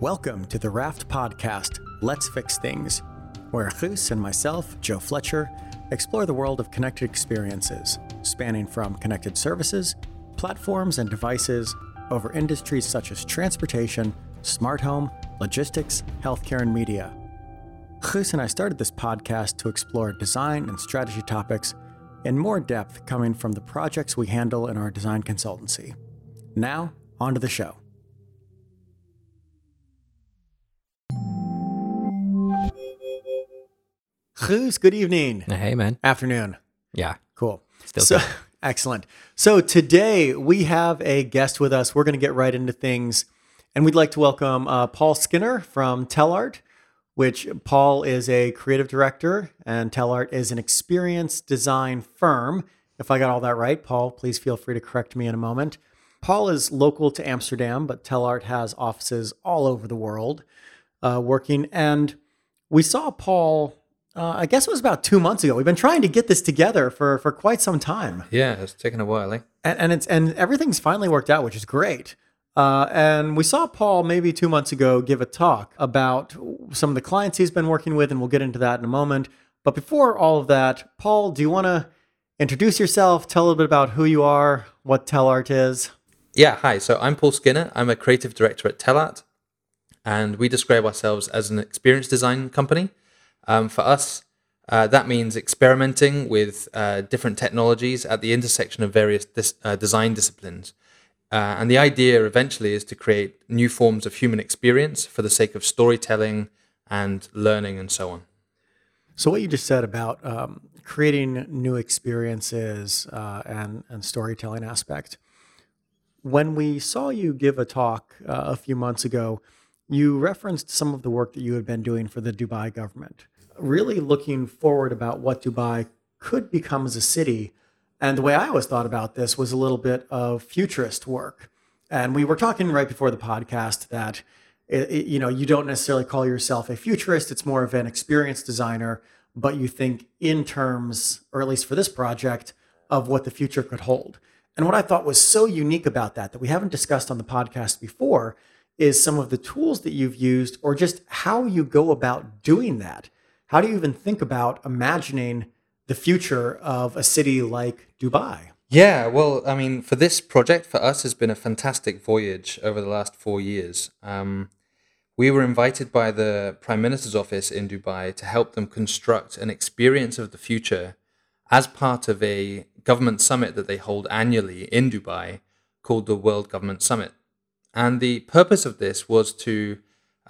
Welcome to the Raft Podcast, Let's Fix Things, where Guus and myself, Joe Fletcher, explore the world of connected experiences, spanning from connected services, platforms, and devices over industries such as transportation, smart home, logistics, healthcare, and media. Guus and I started this podcast to explore design and strategy topics in more depth coming from the projects we handle in our design consultancy. Now, on to the show. Guus, good evening. Hey, man. Afternoon. Yeah. Cool. Still so, good. excellent. So today we have a guest with us. We're going to get right into things, and we'd like to welcome uh, Paul Skinner from Tellart, which Paul is a creative director, and Tellart is an experience design firm. If I got all that right, Paul, please feel free to correct me in a moment. Paul is local to Amsterdam, but Tellart has offices all over the world uh, working. And we saw Paul uh, I guess it was about two months ago. We've been trying to get this together for for quite some time, Yeah, it's taken a while, eh? and, and it's and everything's finally worked out, which is great. Uh, and we saw Paul maybe two months ago give a talk about some of the clients he's been working with, and we'll get into that in a moment. But before all of that, Paul, do you want to introduce yourself? Tell a little bit about who you are, what Tellart is. Yeah, hi. So I'm Paul Skinner. I'm a creative director at Tellart, and we describe ourselves as an experience design company. Um, for us, uh, that means experimenting with uh, different technologies at the intersection of various dis- uh, design disciplines. Uh, and the idea eventually is to create new forms of human experience for the sake of storytelling and learning and so on. So what you just said about um, creating new experiences uh, and and storytelling aspect. When we saw you give a talk uh, a few months ago, you referenced some of the work that you had been doing for the Dubai government. Really looking forward about what Dubai could become as a city. And the way I always thought about this was a little bit of futurist work. And we were talking right before the podcast that it, it- you know you don't necessarily call yourself a futurist; it's more of an experience designer. But you think in terms, or at least for this project, of what the future could hold. And what I thought was so unique about that that we haven't discussed on the podcast before is some of the tools that you've used, or just how you go about doing that. How do you even think about imagining the future of a city like Dubai? Yeah, well, I mean, for this project, for us, has been a fantastic voyage over the last four years. Um, we were invited by the Prime Minister's office in Dubai to help them construct an experience of the future as part of a government summit that they hold annually in Dubai called the World Government Summit. And the purpose of this was to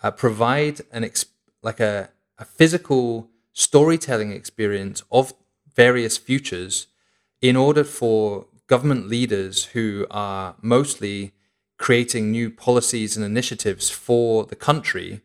uh, provide an ex- like a, a physical storytelling experience of various futures in order for government leaders who are mostly creating new policies and initiatives for the country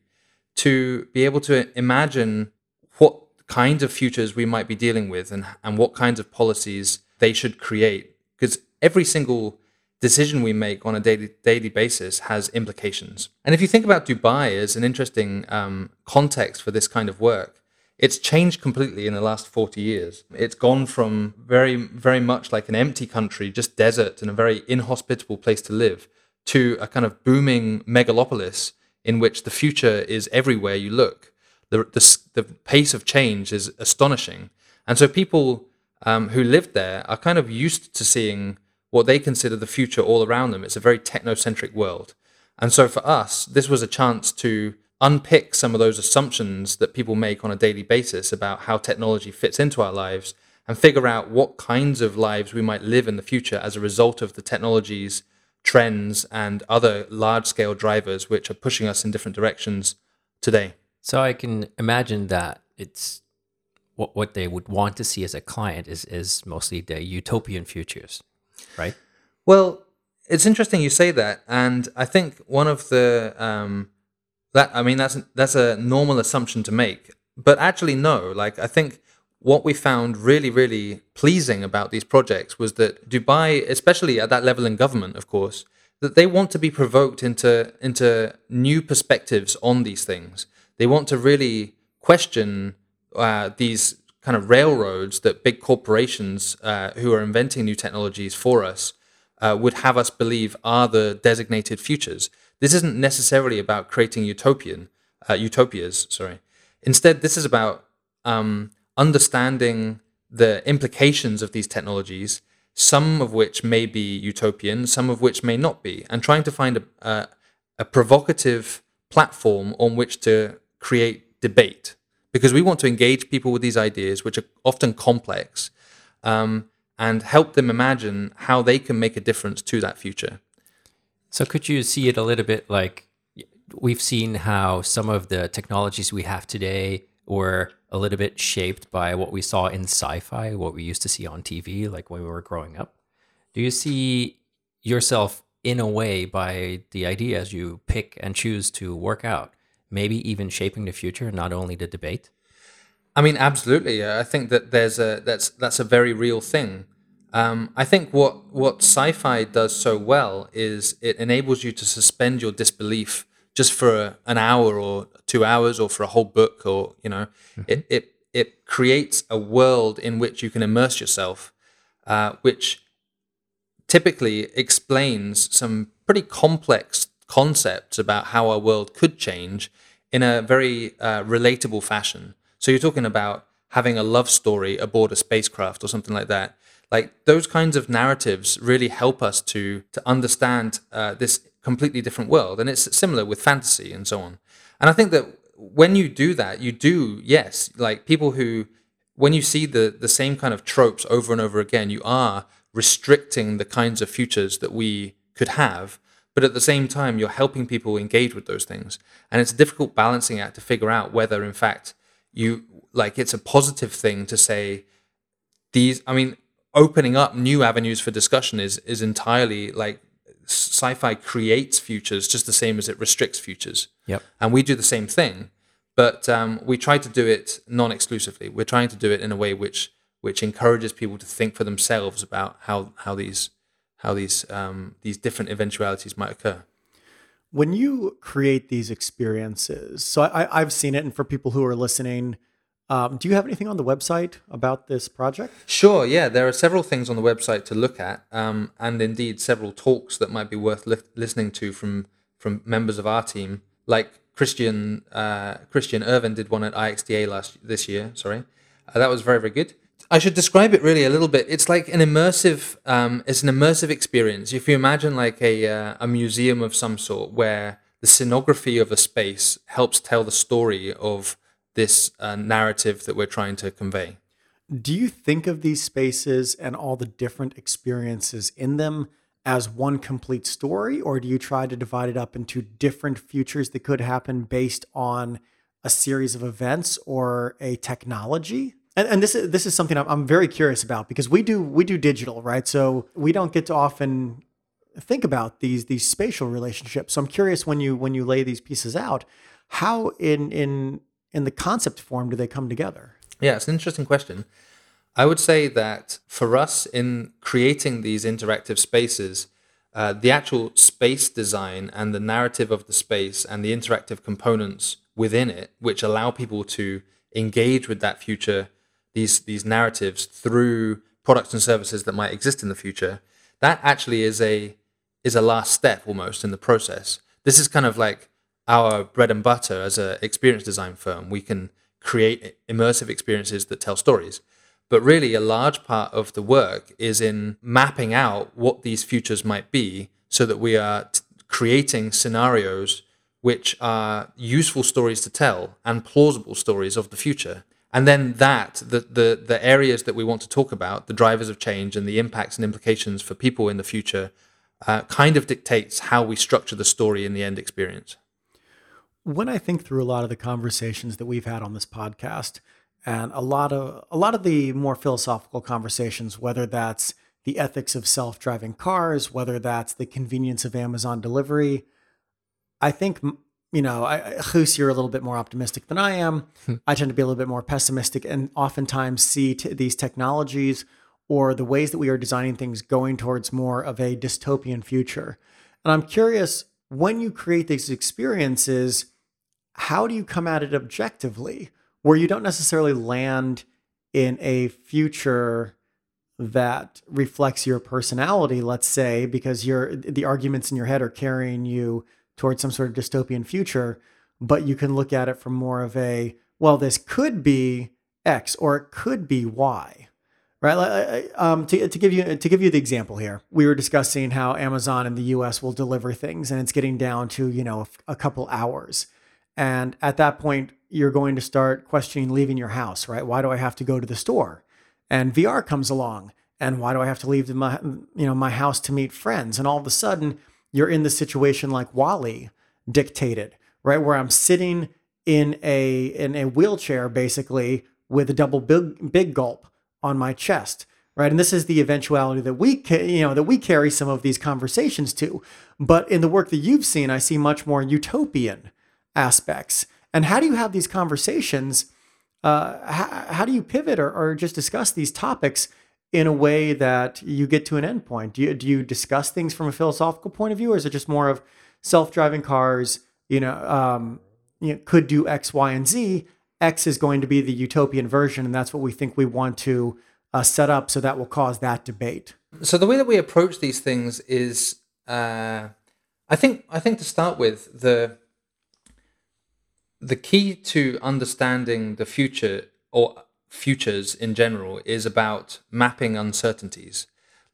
to be able to imagine what kinds of futures we might be dealing with and, and what kinds of policies they should create. Because every single decision we make on a daily daily basis has implications. And if you think about Dubai as an interesting um, context for this kind of work, it's changed completely in the last 40 years. It's gone from very, very much like an empty country, just desert and a very inhospitable place to live, to a kind of booming megalopolis in which the future is everywhere you look. The, the, the pace of change is astonishing. And so people um, who lived there are kind of used to seeing what they consider the future all around them. It's a very technocentric world. And so for us, this was a chance to unpick some of those assumptions that people make on a daily basis about how technology fits into our lives and figure out what kinds of lives we might live in the future as a result of the technologies, trends, and other large scale drivers which are pushing us in different directions today. So I can imagine that it's what what they would want to see as a client is is mostly the utopian futures, right? Well, it's interesting you say that, and I think one of the um, that I mean that's that's a normal assumption to make, but actually no. Like I think what we found really really pleasing about these projects was that Dubai, especially at that level in government, of course, that they want to be provoked into into new perspectives on these things. They want to really question uh, these kind of railroads that big corporations uh, who are inventing new technologies for us uh, would have us believe are the designated futures. This isn't necessarily about creating utopian uh, utopias. Sorry. Instead, this is about um, understanding the implications of these technologies, some of which may be utopian, some of which may not be, and trying to find a, a, a provocative platform on which to create debate. Because we want to engage people with these ideas, which are often complex, um, and help them imagine how they can make a difference to that future. So, could you see it a little bit like we've seen how some of the technologies we have today were a little bit shaped by what we saw in sci-fi, what we used to see on TV, like when we were growing up. Do you see yourself in a way by the ideas you pick and choose to work out, maybe even shaping the future, not only the debate? I mean, absolutely. I think that there's a that's that's a very real thing. Um, I think what what sci-fi does so well is it enables you to suspend your disbelief just for a, an hour or two hours or for a whole book or you know mm-hmm. it, it it creates a world in which you can immerse yourself uh, which typically explains some pretty complex concepts about how our world could change in a very uh, relatable fashion so you're talking about having a love story aboard a spacecraft or something like that like those kinds of narratives really help us to to understand uh, this completely different world. And it's similar with fantasy and so on. And I think that when you do that, you do, yes, like people who, when you see the, the same kind of tropes over and over again, you are restricting the kinds of futures that we could have. But at the same time, you're helping people engage with those things. And it's a difficult balancing act to figure out whether, in fact, you like it's a positive thing to say these, I mean, opening up new avenues for discussion is is entirely like sci-fi creates futures just the same as it restricts futures. Yep. And we do the same thing, but um, we try to do it non-exclusively. We're trying to do it in a way which which encourages people to think for themselves about how how these how these um, these different eventualities might occur. When you create these experiences, so I, I've seen it, and for people who are listening um, do you have anything on the website about this project? Sure, yeah. There are several things on the website to look at, um, and indeed several talks that might be worth li- listening to from from members of our team. Like Christian uh, Christian Ervin did one at IXDA last this year. Sorry, uh, that was very very good. I should describe it really a little bit. It's like an immersive. Um, it's an immersive experience. If you imagine like a uh, a museum of some sort where the scenography of a space helps tell the story of this uh, narrative that we're trying to convey. Do you think of these spaces and all the different experiences in them as one complete story, or do you try to divide it up into different futures that could happen based on a series of events or a technology? And, and this is this is something I'm, I'm very curious about because we do we do digital, right? So we don't get to often think about these these spatial relationships. So I'm curious when you when you lay these pieces out, how in in in the concept form do they come together? Yeah, it's an interesting question. I would say that for us in creating these interactive spaces, uh, the actual space design and the narrative of the space and the interactive components within it, which allow people to engage with that future, these these narratives through products and services that might exist in the future, that actually is a is a last step almost in the process. This is kind of like our bread and butter as an experience design firm. We can create immersive experiences that tell stories. But really, a large part of the work is in mapping out what these futures might be so that we are t- creating scenarios which are useful stories to tell and plausible stories of the future. And then that, the, the, the areas that we want to talk about, the drivers of change and the impacts and implications for people in the future, uh, kind of dictates how we structure the story in the end experience. When I think through a lot of the conversations that we've had on this podcast, and a lot of a lot of the more philosophical conversations, whether that's the ethics of self-driving cars, whether that's the convenience of Amazon delivery, I think you know, I, Guus, you're a little bit more optimistic than I am. Hmm. I tend to be a little bit more pessimistic, and oftentimes see t- these technologies or the ways that we are designing things going towards more of a dystopian future. And I'm curious when you create these experiences how do you come at it objectively where you don't necessarily land in a future that reflects your personality, let's say, because your the arguments in your head are carrying you towards some sort of dystopian future, but you can look at it from more of a well, this could be X or it could be Y. Right. Um, to, to give you to give you the example here, we were discussing how Amazon in the U.S. will deliver things, and it's getting down to you know a couple hours, and at that point, you're going to start questioning leaving your house. Right? Why do I have to go to the store? And VR comes along, and why do I have to leave my you know my house to meet friends? And all of a sudden, you're in the situation like WALL-E dictated, right, where I'm sitting in a in a wheelchair basically with a double big big gulp on my chest right? And this is the eventuality that we ca- you know that we carry some of these conversations to. But in the work that you've seen i see much more utopian aspects. And how do you have these conversations uh, how, how do you pivot or, or just discuss these topics in a way that you get to an endpoint do you, do you discuss things from a philosophical point of view or is it just more of self-driving cars you know um, you know, could do X, Y, and Z. X is going to be the utopian version, and that's what we think we want to uh, set up. So that will cause that debate. So the way that we approach these things is, uh, I think, I think to start with the the key to understanding the future or futures in general is about mapping uncertainties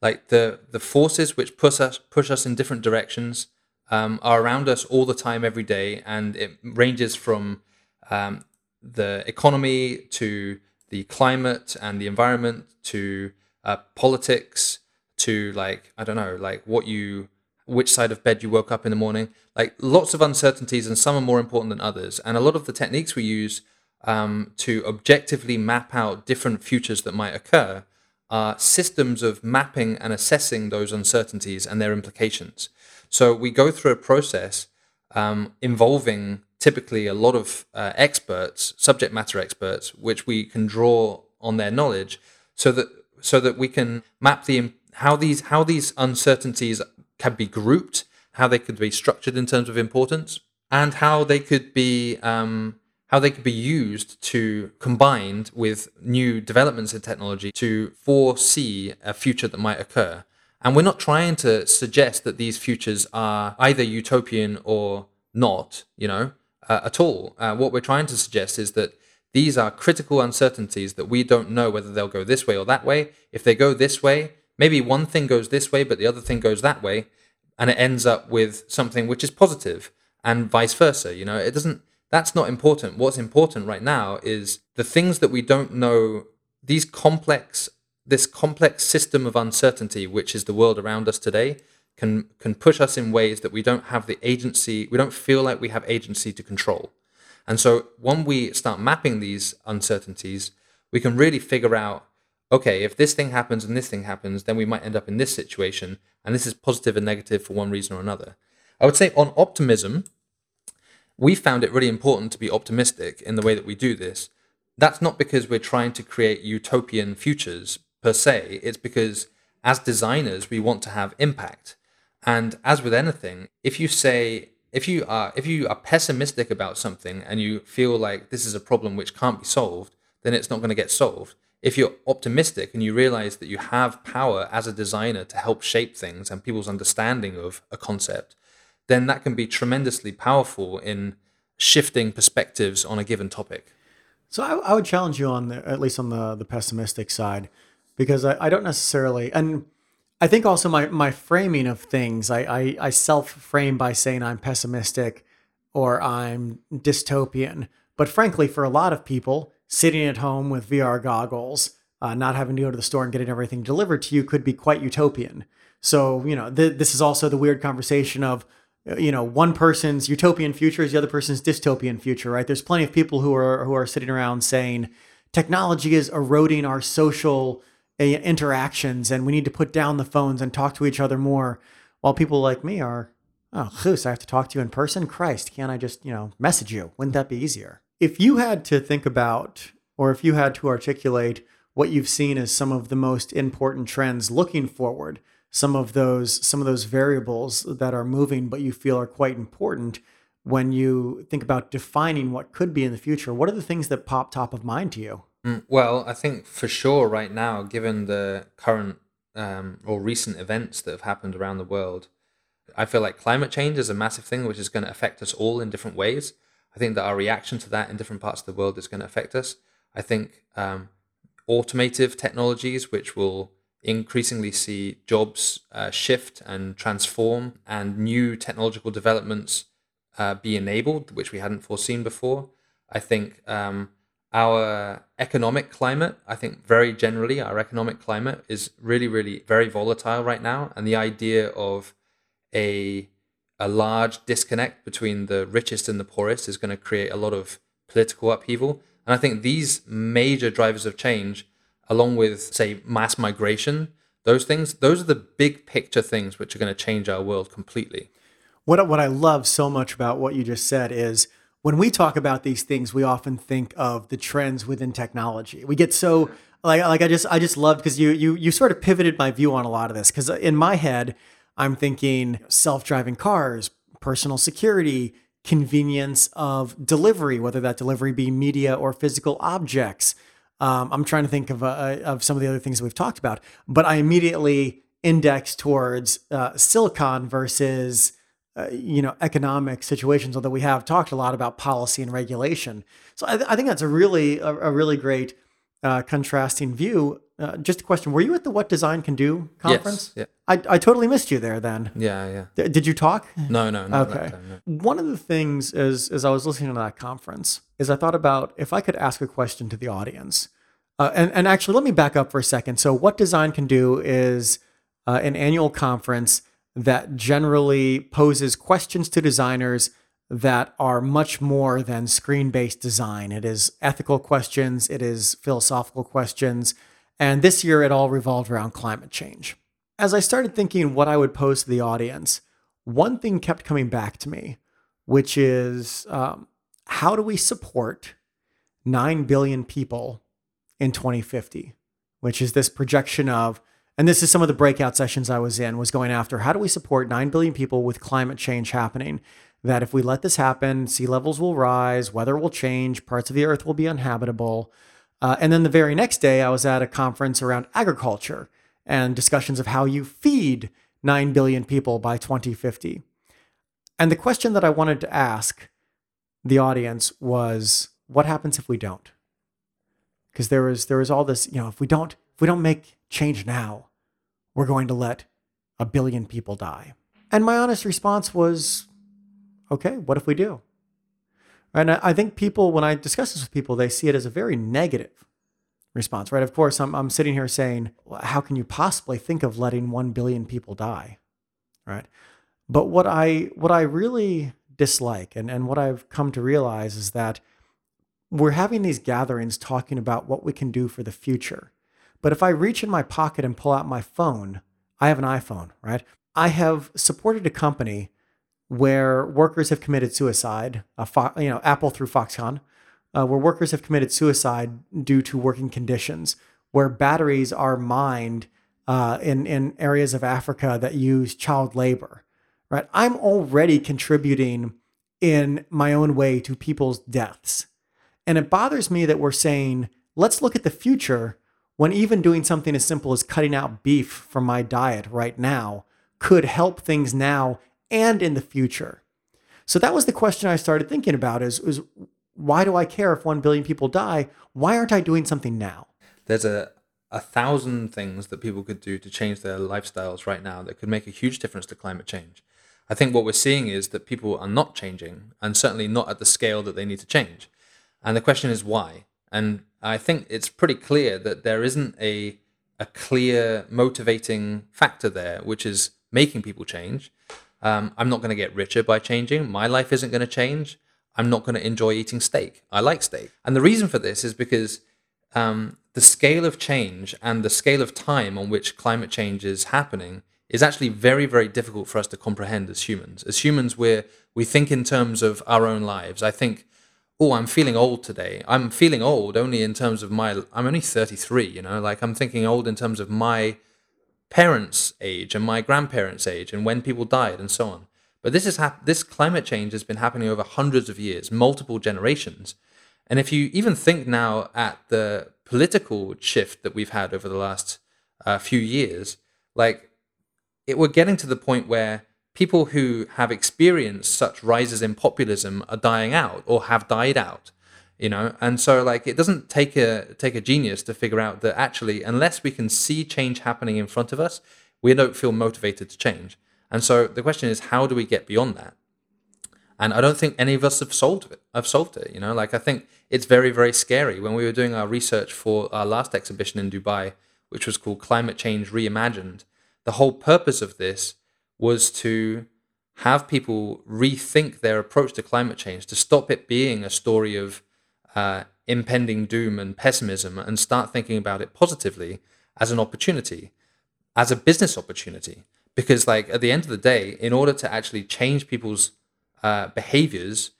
like the the forces which push us push us in different directions um, are around us all the time, every day, and it ranges from um, the economy to the climate and the environment to uh, politics to like I don't know, like what you, which side of bed you woke up in the morning. Like lots of uncertainties, and some are more important than others. And a lot of the techniques we use um, to objectively map out different futures that might occur are systems of mapping and assessing those uncertainties and their implications. So we go through a process um, involving typically a lot of uh, experts, subject matter experts, which we can draw on their knowledge, so that so that we can map the how these how these uncertainties can be grouped, how they could be structured in terms of importance, and how they could be um, how they could be used to combined with new developments in technology to foresee a future that might occur. And we're not trying to suggest that these futures are either utopian or not, you know, uh, at all. Uh, what we're trying to suggest is that these are critical uncertainties that we don't know whether they'll go this way or that way. If they go this way, maybe one thing goes this way, but the other thing goes that way, and it ends up with something which is positive, and vice versa. You know, it doesn't. That's not important. What's important right now is the things that we don't know. These complex this complex system of uncertainty, which is the world around us today, can can push us in ways that we don't have the agency, we don't feel like we have agency to control. And so when we start mapping these uncertainties, we can really figure out, okay, if this thing happens and this thing happens, then we might end up in this situation, and this is positive and negative for one reason or another. I would say on optimism, we found it really important to be optimistic in the way that we do this. That's not because we're trying to create utopian futures, per se. It's because as designers, we want to have impact. And as with anything, if you say, if you are if you are pessimistic about something and you feel like this is a problem which can't be solved, then it's not going to get solved. If you're optimistic and you realize that you have power as a designer to help shape things and people's understanding of a concept, then that can be tremendously powerful in shifting perspectives on a given topic. So I, I would challenge you on the, at least on the the pessimistic side because I, I don't necessarily and I think also my my framing of things I, I, I self frame by saying I'm pessimistic or I'm dystopian. But frankly, for a lot of people, sitting at home with VR goggles, uh, not having to go to the store and getting everything delivered to you could be quite utopian. So you know th- this is also the weird conversation of Uh, you know one person's utopian future is the other person's dystopian future, right? There's plenty of people who are who are sitting around saying technology is eroding our social uh, interactions and we need to put down the phones and talk to each other more while people like me are oh Guus, i have to talk to you in person? Christ can't i just you know message you? Wouldn't that be easier? If you had to think about or if you had to articulate what you've seen as some of the most important trends looking forward some of those some of those variables that are moving but you feel are quite important when you think about defining what could be in the future what are the things that pop top of mind to you Mm, Well, I think for sure right now, given the current um, or recent events that have happened around the world, I feel like climate change is a massive thing which is going to affect us all in different ways. I think that our reaction to that in different parts of the world is going to affect us. I think um, automotive technologies, which will increasingly see jobs uh, shift and transform, and new technological developments uh, be enabled, which we hadn't foreseen before. I think um, our economic climate, I think very generally, our economic climate is really, really very volatile right now. And the idea of a a large disconnect between the richest and the poorest is going to create a lot of political upheaval. And I think these major drivers of change, along with, say, mass migration, those things, those are the big picture things which are going to change our world completely. What what I love so much about what you just said is when we talk about these things, we often think of the trends within technology. We get so like like I just I just love because you you you sort of pivoted my view on a lot of this because in my head I'm thinking self-driving cars, personal security, convenience of delivery, whether that delivery be media or physical objects. Um, I'm trying to think of uh, of some of the other things we've talked about, but I immediately index towards uh, silicon versus uh, you know economic situations. Although we have talked a lot about policy and regulation, so I, th- I think that's a really a, a really great uh, contrasting view. Uh, just a question: Were you at the What Design Can Do conference? Yes. yeah. I, I totally missed you there. Then Yeah. Yeah. D- did you talk? No. No. Okay. Time, no. One of the things is, as I was listening to that conference is I thought about if I could ask a question to the audience. Uh, and, and actually, let me back up for a second. So, what Design Can Do is uh, an annual conference that generally poses questions to designers that are much more than screen based design. It is ethical questions, it is philosophical questions. And this year, it all revolved around climate change. As I started thinking what I would pose to the audience, one thing kept coming back to me, which is um, how do we support 9 billion people in 2050, which is this projection of, and this is some of the breakout sessions I was in, was going after how do we support 9 billion people with climate change happening? That if we let this happen, sea levels will rise, weather will change, parts of the earth will be uninhabitable. Uh, and then the very next day, I was at a conference around agriculture and discussions of how you feed 9 billion people by 2050. And the question that I wanted to ask the audience was what happens if we don't? Because there was there was all this, you know, if we don't if we don't make change now, we're going to let a billion people die. And my honest response was, okay, what if we do? And I think people, when I discuss this with people, they see it as a very negative response, right? Of course, I'm, I'm sitting here saying, how can you possibly think of letting 1 billion people die, right? But what I what I really dislike and, and what I've come to realize is that we're having these gatherings talking about what we can do for the future. But if I reach in my pocket and pull out my phone, I have an iPhone, right? I have supported a company where workers have committed suicide, Fo- you know, Apple through Foxconn, uh, where workers have committed suicide due to working conditions, where batteries are mined uh, in in areas of Africa that use child labor. Right, I'm already contributing in my own way to people's deaths, and it bothers me that we're saying let's look at the future when even doing something as simple as cutting out beef from my diet right now could help things now and in the future. So that was the question I started thinking about is, is why do I care if 1 billion people die? Why aren't I doing something now? There's a a thousand things that people could do to change their lifestyles right now that could make a huge difference to climate change. I think what we're seeing is that people are not changing, and certainly not at the scale that they need to change. And the question is why. And I think it's pretty clear that there isn't a a clear motivating factor there, which is making people change. Um, I'm not going to get richer by changing. My life isn't going to change. I'm not going to enjoy eating steak. I like steak. And the reason for this is because um, the scale of change and the scale of time on which climate change is happening is actually very, very difficult for us to comprehend as humans. As humans, we we think in terms of our own lives. I think, oh, I'm feeling old today. I'm feeling old only in terms of my. I'm only 33. You know, like I'm thinking old in terms of my parents' age and my grandparents' age and when people died and so on. But this is hap- this climate change has been happening over hundreds of years, multiple generations. And if you even think now at the political shift that we've had over the last uh, few years, like it, we're getting to the point where people who have experienced such rises in populism are dying out or have died out you know? And so like it doesn't take a take a genius to figure out that actually unless we can see change happening in front of us we don't feel motivated to change. And so the question is how do we get beyond that? And i don't think any of us have solved it I've solved it you know? Like i think it's very very scary. When we were doing our research for our last exhibition in dubai which was called climate change reimagined the whole purpose of this was to have people rethink their approach to climate change, to stop it being a story of uh, impending doom and pessimism, and start thinking about it positively as an opportunity, as a business opportunity. Because, like, at the end of the day, in order to actually change people's uh, behaviors,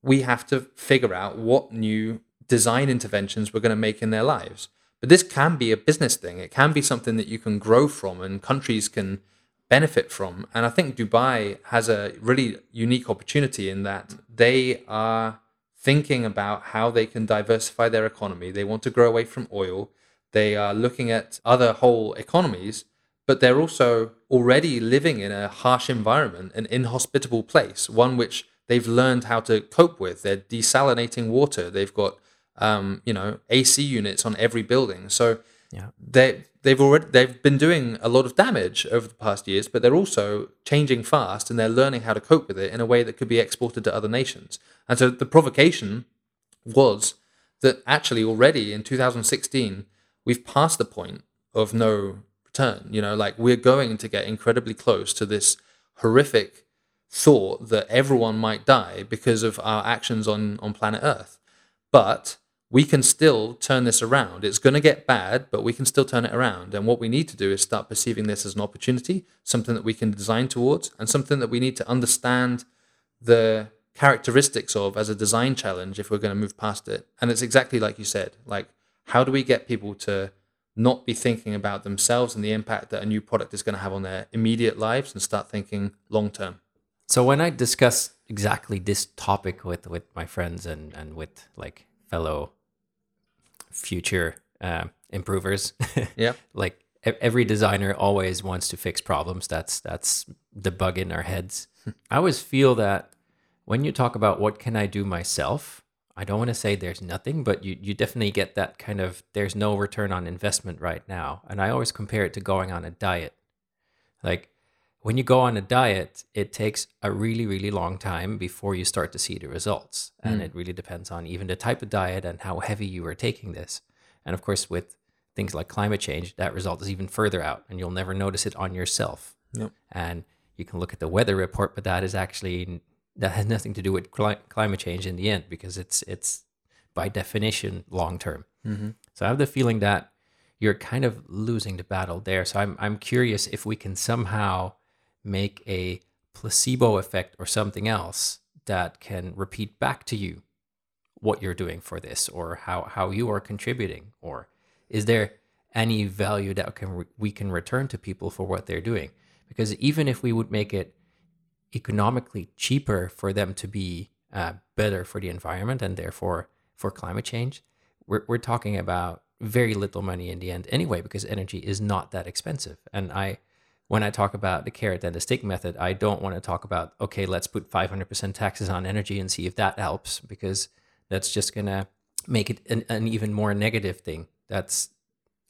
we have to figure out what new design interventions we're going to make in their lives. But this can be a business thing. It can be something that you can grow from, and countries can benefit from. And I think Dubai has a really unique opportunity in that they are thinking about how they can diversify their economy. They want to grow away from oil. They are looking at other whole economies, but they're also already living in a harsh environment, an inhospitable place, one which they've learned how to cope with. They're desalinating water. They've got um, you know AC units on every building. So Yeah. they they've already they've been doing a lot of damage over the past years, but they're also changing fast and they're learning how to cope with it in a way that could be exported to other nations. And so the provocation was that actually already in 2016 we've passed the point of no return. You know, like we're going to get incredibly close to this horrific thought that everyone might die because of our actions on on planet Earth. But we can still turn this around. It's going to get bad, but we can still turn it around. And what we need to do is start perceiving this as an opportunity, something that we can design towards, and something that we need to understand the characteristics of as a design challenge if we're going to move past it. And it's exactly like you said, like how do we get people to not be thinking about themselves and the impact that a new product is going to have on their immediate lives and start thinking long term. So when I discuss exactly this topic with with my friends and and with like fellow future uh, improvers, Yeah. like every designer always wants to fix problems. That's that's the bug in our heads. I always feel that when you talk about what can I do myself, I don't want to say there's nothing, but you you definitely get that kind of there's no return on investment right now. And I always compare it to going on a diet. Like when you go on a diet, it takes a really, really long time before you start to see the results. And mm. it really depends on even the type of diet and how heavy you are taking this. And of course, with things like climate change, that result is even further out and you'll never notice it on yourself. Yep. And you can look at the weather report, but that is actually, that has nothing to do with cli- climate change in the end because it's, it's by definition long term. Mm-hmm. So I have the feeling that you're kind of losing the battle there. So I'm I'm curious if we can somehow make a placebo effect or something else that can repeat back to you what you're doing for this or how how you are contributing or is there any value that can we can return to people for what they're doing because even if we would make it economically cheaper for them to be uh, better for the environment and therefore for climate change, we're, we're talking about very little money in the end anyway, because energy is not that expensive. And I, when I talk about the carrot and the stick method, I don't want to talk about, okay, let's put 500% taxes on energy and see if that helps, because that's just going to make it an, an even more negative thing. That's,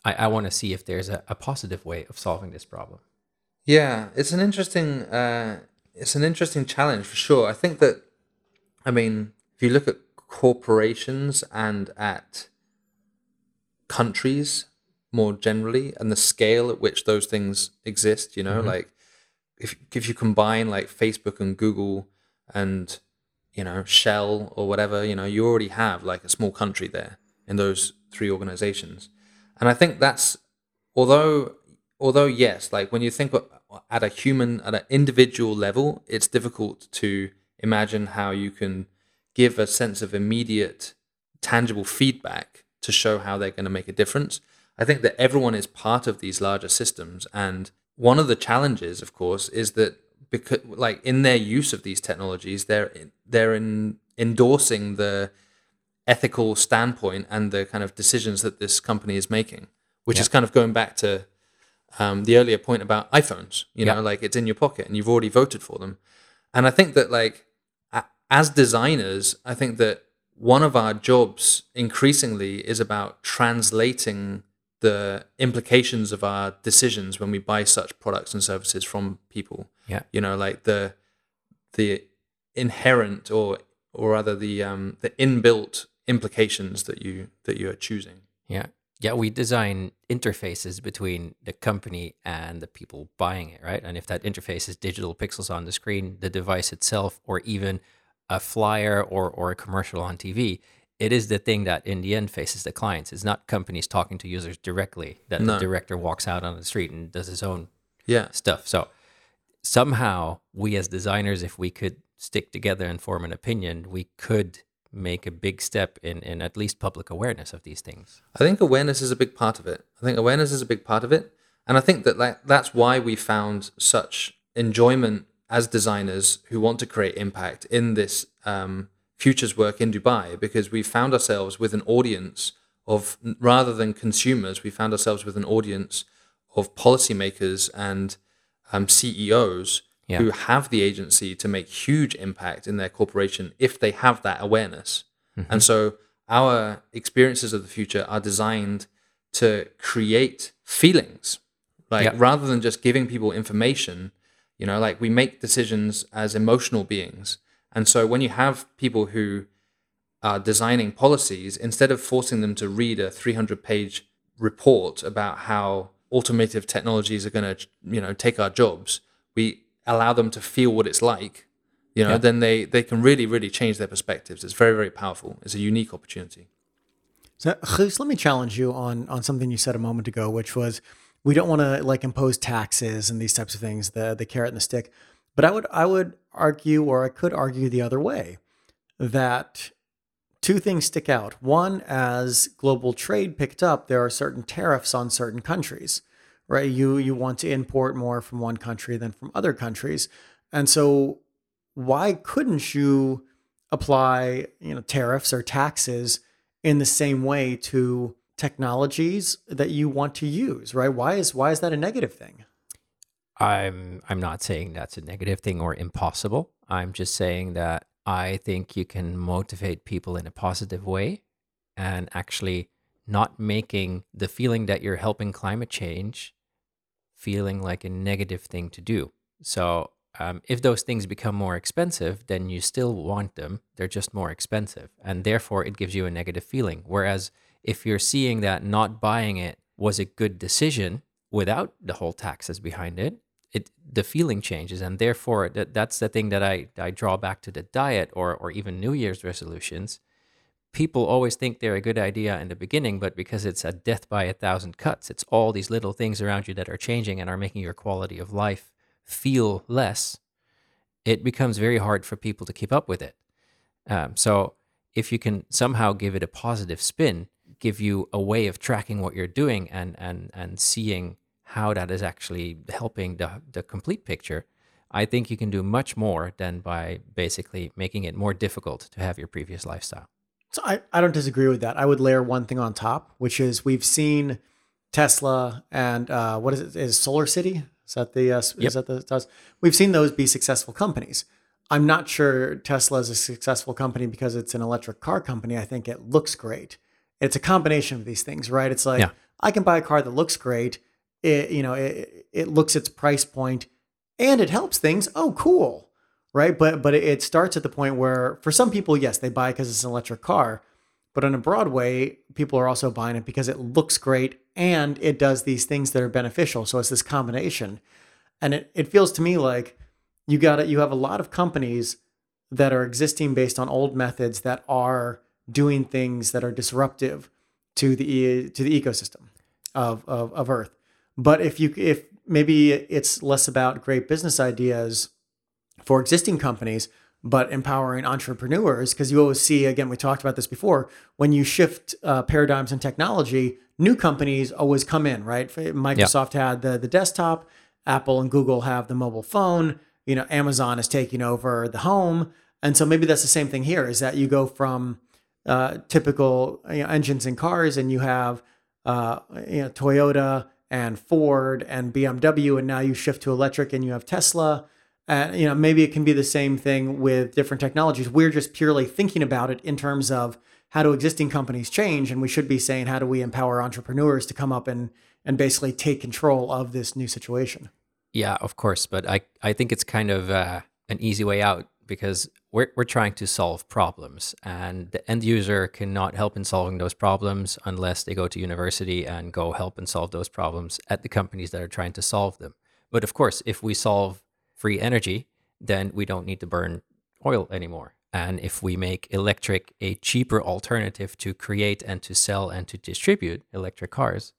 I, I want to see if there's a, a positive way of solving this problem. Yeah, it's an interesting uh, it's an interesting challenge for sure. I think that I mean, if you look at corporations and at countries more generally and the scale at which those things exist, you know, mm-hmm. like if if you combine like Facebook and Google and you know Shell or whatever, you know, you already have like a small country there in those three organizations. And I think that's although although yes, like when you think at a human at an individual level, it's difficult to imagine how you can give a sense of immediate tangible feedback to show how they're going to make a difference. I think that everyone is part of these larger systems and one of the challenges of course is that because like in their use of these technologies they're they're in, endorsing the ethical standpoint and the kind of decisions that this company is making, which Yeah. is kind of going back to um, the earlier point about iPhones. You know, Yeah. like it's in your pocket and you've already voted for them. And I think that like as designers, I think that one of our jobs increasingly is about translating the implications of our decisions when we buy such products and services from people. Yeah. You know, like the the inherent or or rather the um the inbuilt implications that you that you are choosing. Yeah. Yeah, we design interfaces between the company and the people buying it, right? And if that interface is digital pixels on the screen, the device itself, or even a flyer or, or a commercial on TV, it is the thing that in the end faces the clients. It's not companies talking to users directly, that No. the director walks out on the street and does his own Yeah. stuff. So somehow we as designers, if we could stick together and form an opinion, we could make a big step in, in at least public awareness of these things. I think awareness is a big part of it. I think awareness is a big part of it, and I think that like that's why we found such enjoyment as designers who want to create impact in this um, futures work in Dubai because we found ourselves with an audience of rather than consumers, we found ourselves with an audience of policymakers and um, CEOs Yeah. who have the agency to make huge impact in their corporation if they have that awareness. And so our experiences of the future are designed to create feelings. Like Yeah. rather than just giving people information, you know, like we make decisions as emotional beings. And so when you have people who are designing policies, instead of forcing them to read a 300 page report about how automotive technologies are going to, you know, take our jobs, we allow them to feel what it's like, you know, Yeah. then they, they can really, really change their perspectives. It's very, very powerful. It's a unique opportunity. So, Guus, let me challenge you on on something you said a moment ago, which was we don't want to like impose taxes and these types of things, the the carrot and the stick. But I would I would argue, or I could argue the other way, that two things stick out. One, as global trade picked up, there are certain tariffs on certain countries, right? You you want to import more from one country than from other countries, and so why couldn't you apply you know tariffs or taxes in the same way to technologies that you want to use right why is why is that a negative thing I'm I'm not saying that's a negative thing or impossible. I'm just saying that I think you can motivate people in a positive way and actually not making the feeling that you're helping climate change feeling like a negative thing to do. So um, if those things become more expensive, then you still want them. They're just more expensive. And therefore, it gives you a negative feeling. Whereas if you're seeing that not buying it was a good decision without the whole taxes behind it, it the feeling changes. And therefore, that, that's the thing that I, I draw back to the diet or, or even New Year's resolutions. People always think they're a good idea in the beginning, but because it's a death by a thousand cuts, it's all these little things around you that are changing and are making your quality of life feel less, it becomes very hard for people to keep up with it. Um, so if you can somehow give it a positive spin, give you a way of tracking what you're doing and and and seeing how that is actually helping the the complete picture, I think you can do much more than by basically making it more difficult to have your previous lifestyle. So I, I don't disagree with that. I would layer one thing on top, which is we've seen Tesla and uh, what is it? Is Solar City? Is that the uh, Yep. is that the does? We've seen those be successful companies. I'm not sure Tesla is a successful company because it's an electric car company. I think it looks great. It's a combination of these things, right? It's like Yeah. I can buy a car that looks great. It you know it, it looks its price point and it helps things. Oh, cool right? But but it starts at the point where for some people, yes, they buy because it's an electric car. But on a broad way, people are also buying it because it looks great and it does these things that are beneficial. So it's this combination. And it, it feels to me like you got it, you have a lot of companies that are existing based on old methods that are doing things that are disruptive to the to the ecosystem of, of, of Earth. But if you if maybe it's less about great business ideas for existing companies, but empowering entrepreneurs. Because you always see, again, we talked about this before, when you shift uh, paradigms in technology, new companies always come in, right? Microsoft had the the desktop, Apple and Google have the mobile phone. You know, Amazon is taking over the home, and so maybe that's the same thing here. Is that you go from uh, typical you know, engines and cars, and you have uh, you know, Toyota and Ford and BMW, and now you shift to electric and you have Tesla. And you know, maybe it can be the same thing with different technologies. We're just purely thinking about it in terms of how do existing companies change, and we should be saying how do we empower entrepreneurs to come up and and basically take control of this new situation. Yeah, of course, but I I think it's kind of uh, an easy way out because we're we're trying to solve problems, and the end user cannot help in solving those problems unless they go to university and go help and solve those problems at the companies that are trying to solve them. But of course, if we solve free energy, then we don't need to burn oil anymore. And if we make electric a cheaper alternative to create and to sell and to distribute electric cars,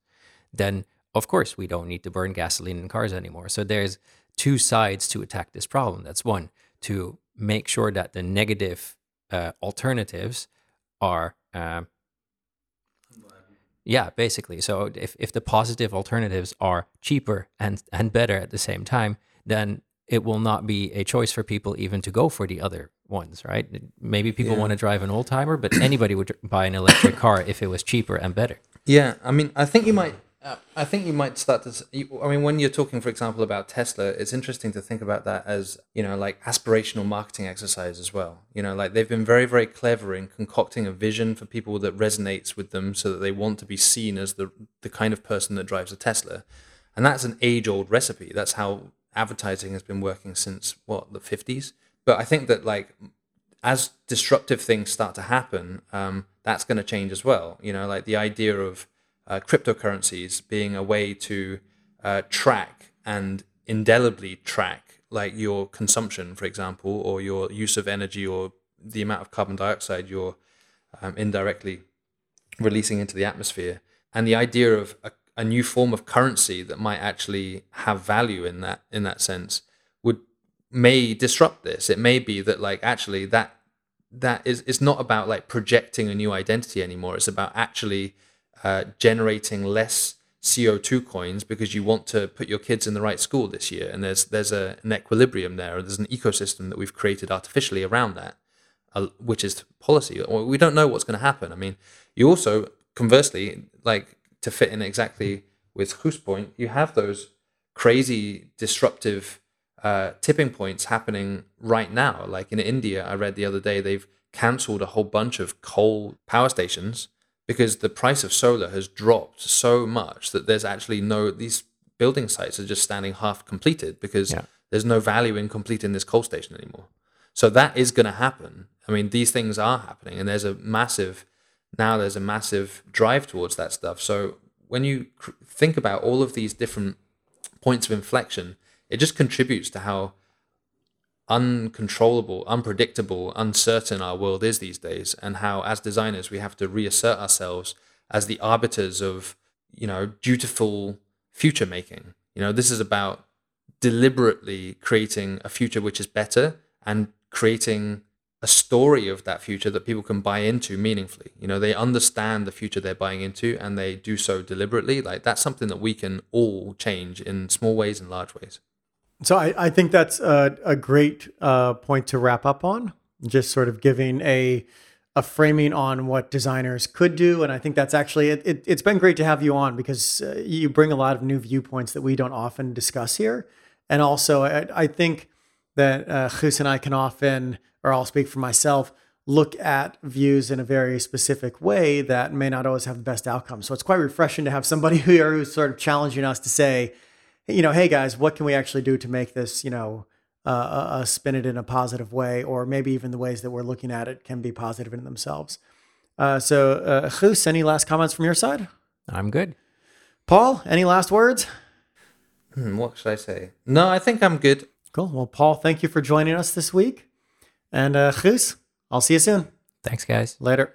then of course we don't need to burn gasoline in cars anymore. So there's two sides to attack this problem. That's one to make sure that the negative uh, alternatives are um, yeah basically so if, if the positive alternatives are cheaper and and better at the same time then it will not be a choice for people even to go for the other ones right maybe people Yeah. want to drive an old timer but anybody would buy an electric car if it was cheaper and better Yeah, I mean, I think you might. I think you might start to. I mean, when you're talking, for example, about Tesla, it's interesting to think about that as you know, like aspirational marketing exercise as well. You know, like they've been very, very clever in concocting a vision for people that resonates with them, so that they want to be seen as the the kind of person that drives a Tesla, and that's an age-old recipe. That's how advertising has been working since what the fifties. But I think that like as disruptive things start to happen, um, that's going to change as well. You know, like the idea of uh, cryptocurrencies being a way to uh, track and indelibly track like your consumption, for example, or your use of energy or the amount of carbon dioxide you're um, indirectly releasing into the atmosphere, and the idea of a, a new form of currency that might actually have value in that in that sense would may disrupt this. It may be that like actually that that is it's not about like projecting a new identity anymore. It's about actually uh, generating less CO2 coins because you want to put your kids in the right school this year, and there's there's a, an equilibrium there. There's an ecosystem that we've created artificially around that, uh, which is policy. We don't know what's going to happen. I mean, you also conversely like to fit in exactly with Guus' point, you have those crazy disruptive uh, tipping points happening right now. Like in India, I read the other day they've cancelled a whole bunch of coal power stations because the price of solar has dropped so much that there's actually no these building sites are just standing half completed because Yeah. there's no value in completing this coal station anymore. So that is going to happen. I mean, these things are happening, and there's a massive now there's a massive drive towards that stuff. So when you cr- think about all of these different points of inflection, it just contributes to how uncontrollable, unpredictable, uncertain our world is these days, and how as designers we have to reassert ourselves as the arbiters of you know dutiful future making. You know, this is about deliberately creating a future which is better and creating a story of that future that people can buy into meaningfully. You know, they understand the future they're buying into and they do so deliberately. Like that's something that we can all change in small ways and large ways. So I, I think that's a, a great uh, point to wrap up on. Just sort of giving a a framing on what designers could do, and I think that's actually it, it, it's been great to have you on because uh, you bring a lot of new viewpoints that we don't often discuss here, and also I, I think that uh, Guus and I can often, or I'll speak for myself, look at views in a very specific way that may not always have the best outcome. So it's quite refreshing to have somebody here who's sort of challenging us to say, you know, hey guys, what can we actually do to make this, you know, uh, uh, uh, spin it in a positive way, or maybe even the ways that we're looking at it can be positive in themselves. Uh, so, uh, Guus, any last comments from your side? i'm good Paul, any last words? Hmm, what should I say? No, I think I'm good. Cool. Well, Paul, thank you for joining us this week. And uh, Guus, I'll see you soon. thanks guys Later.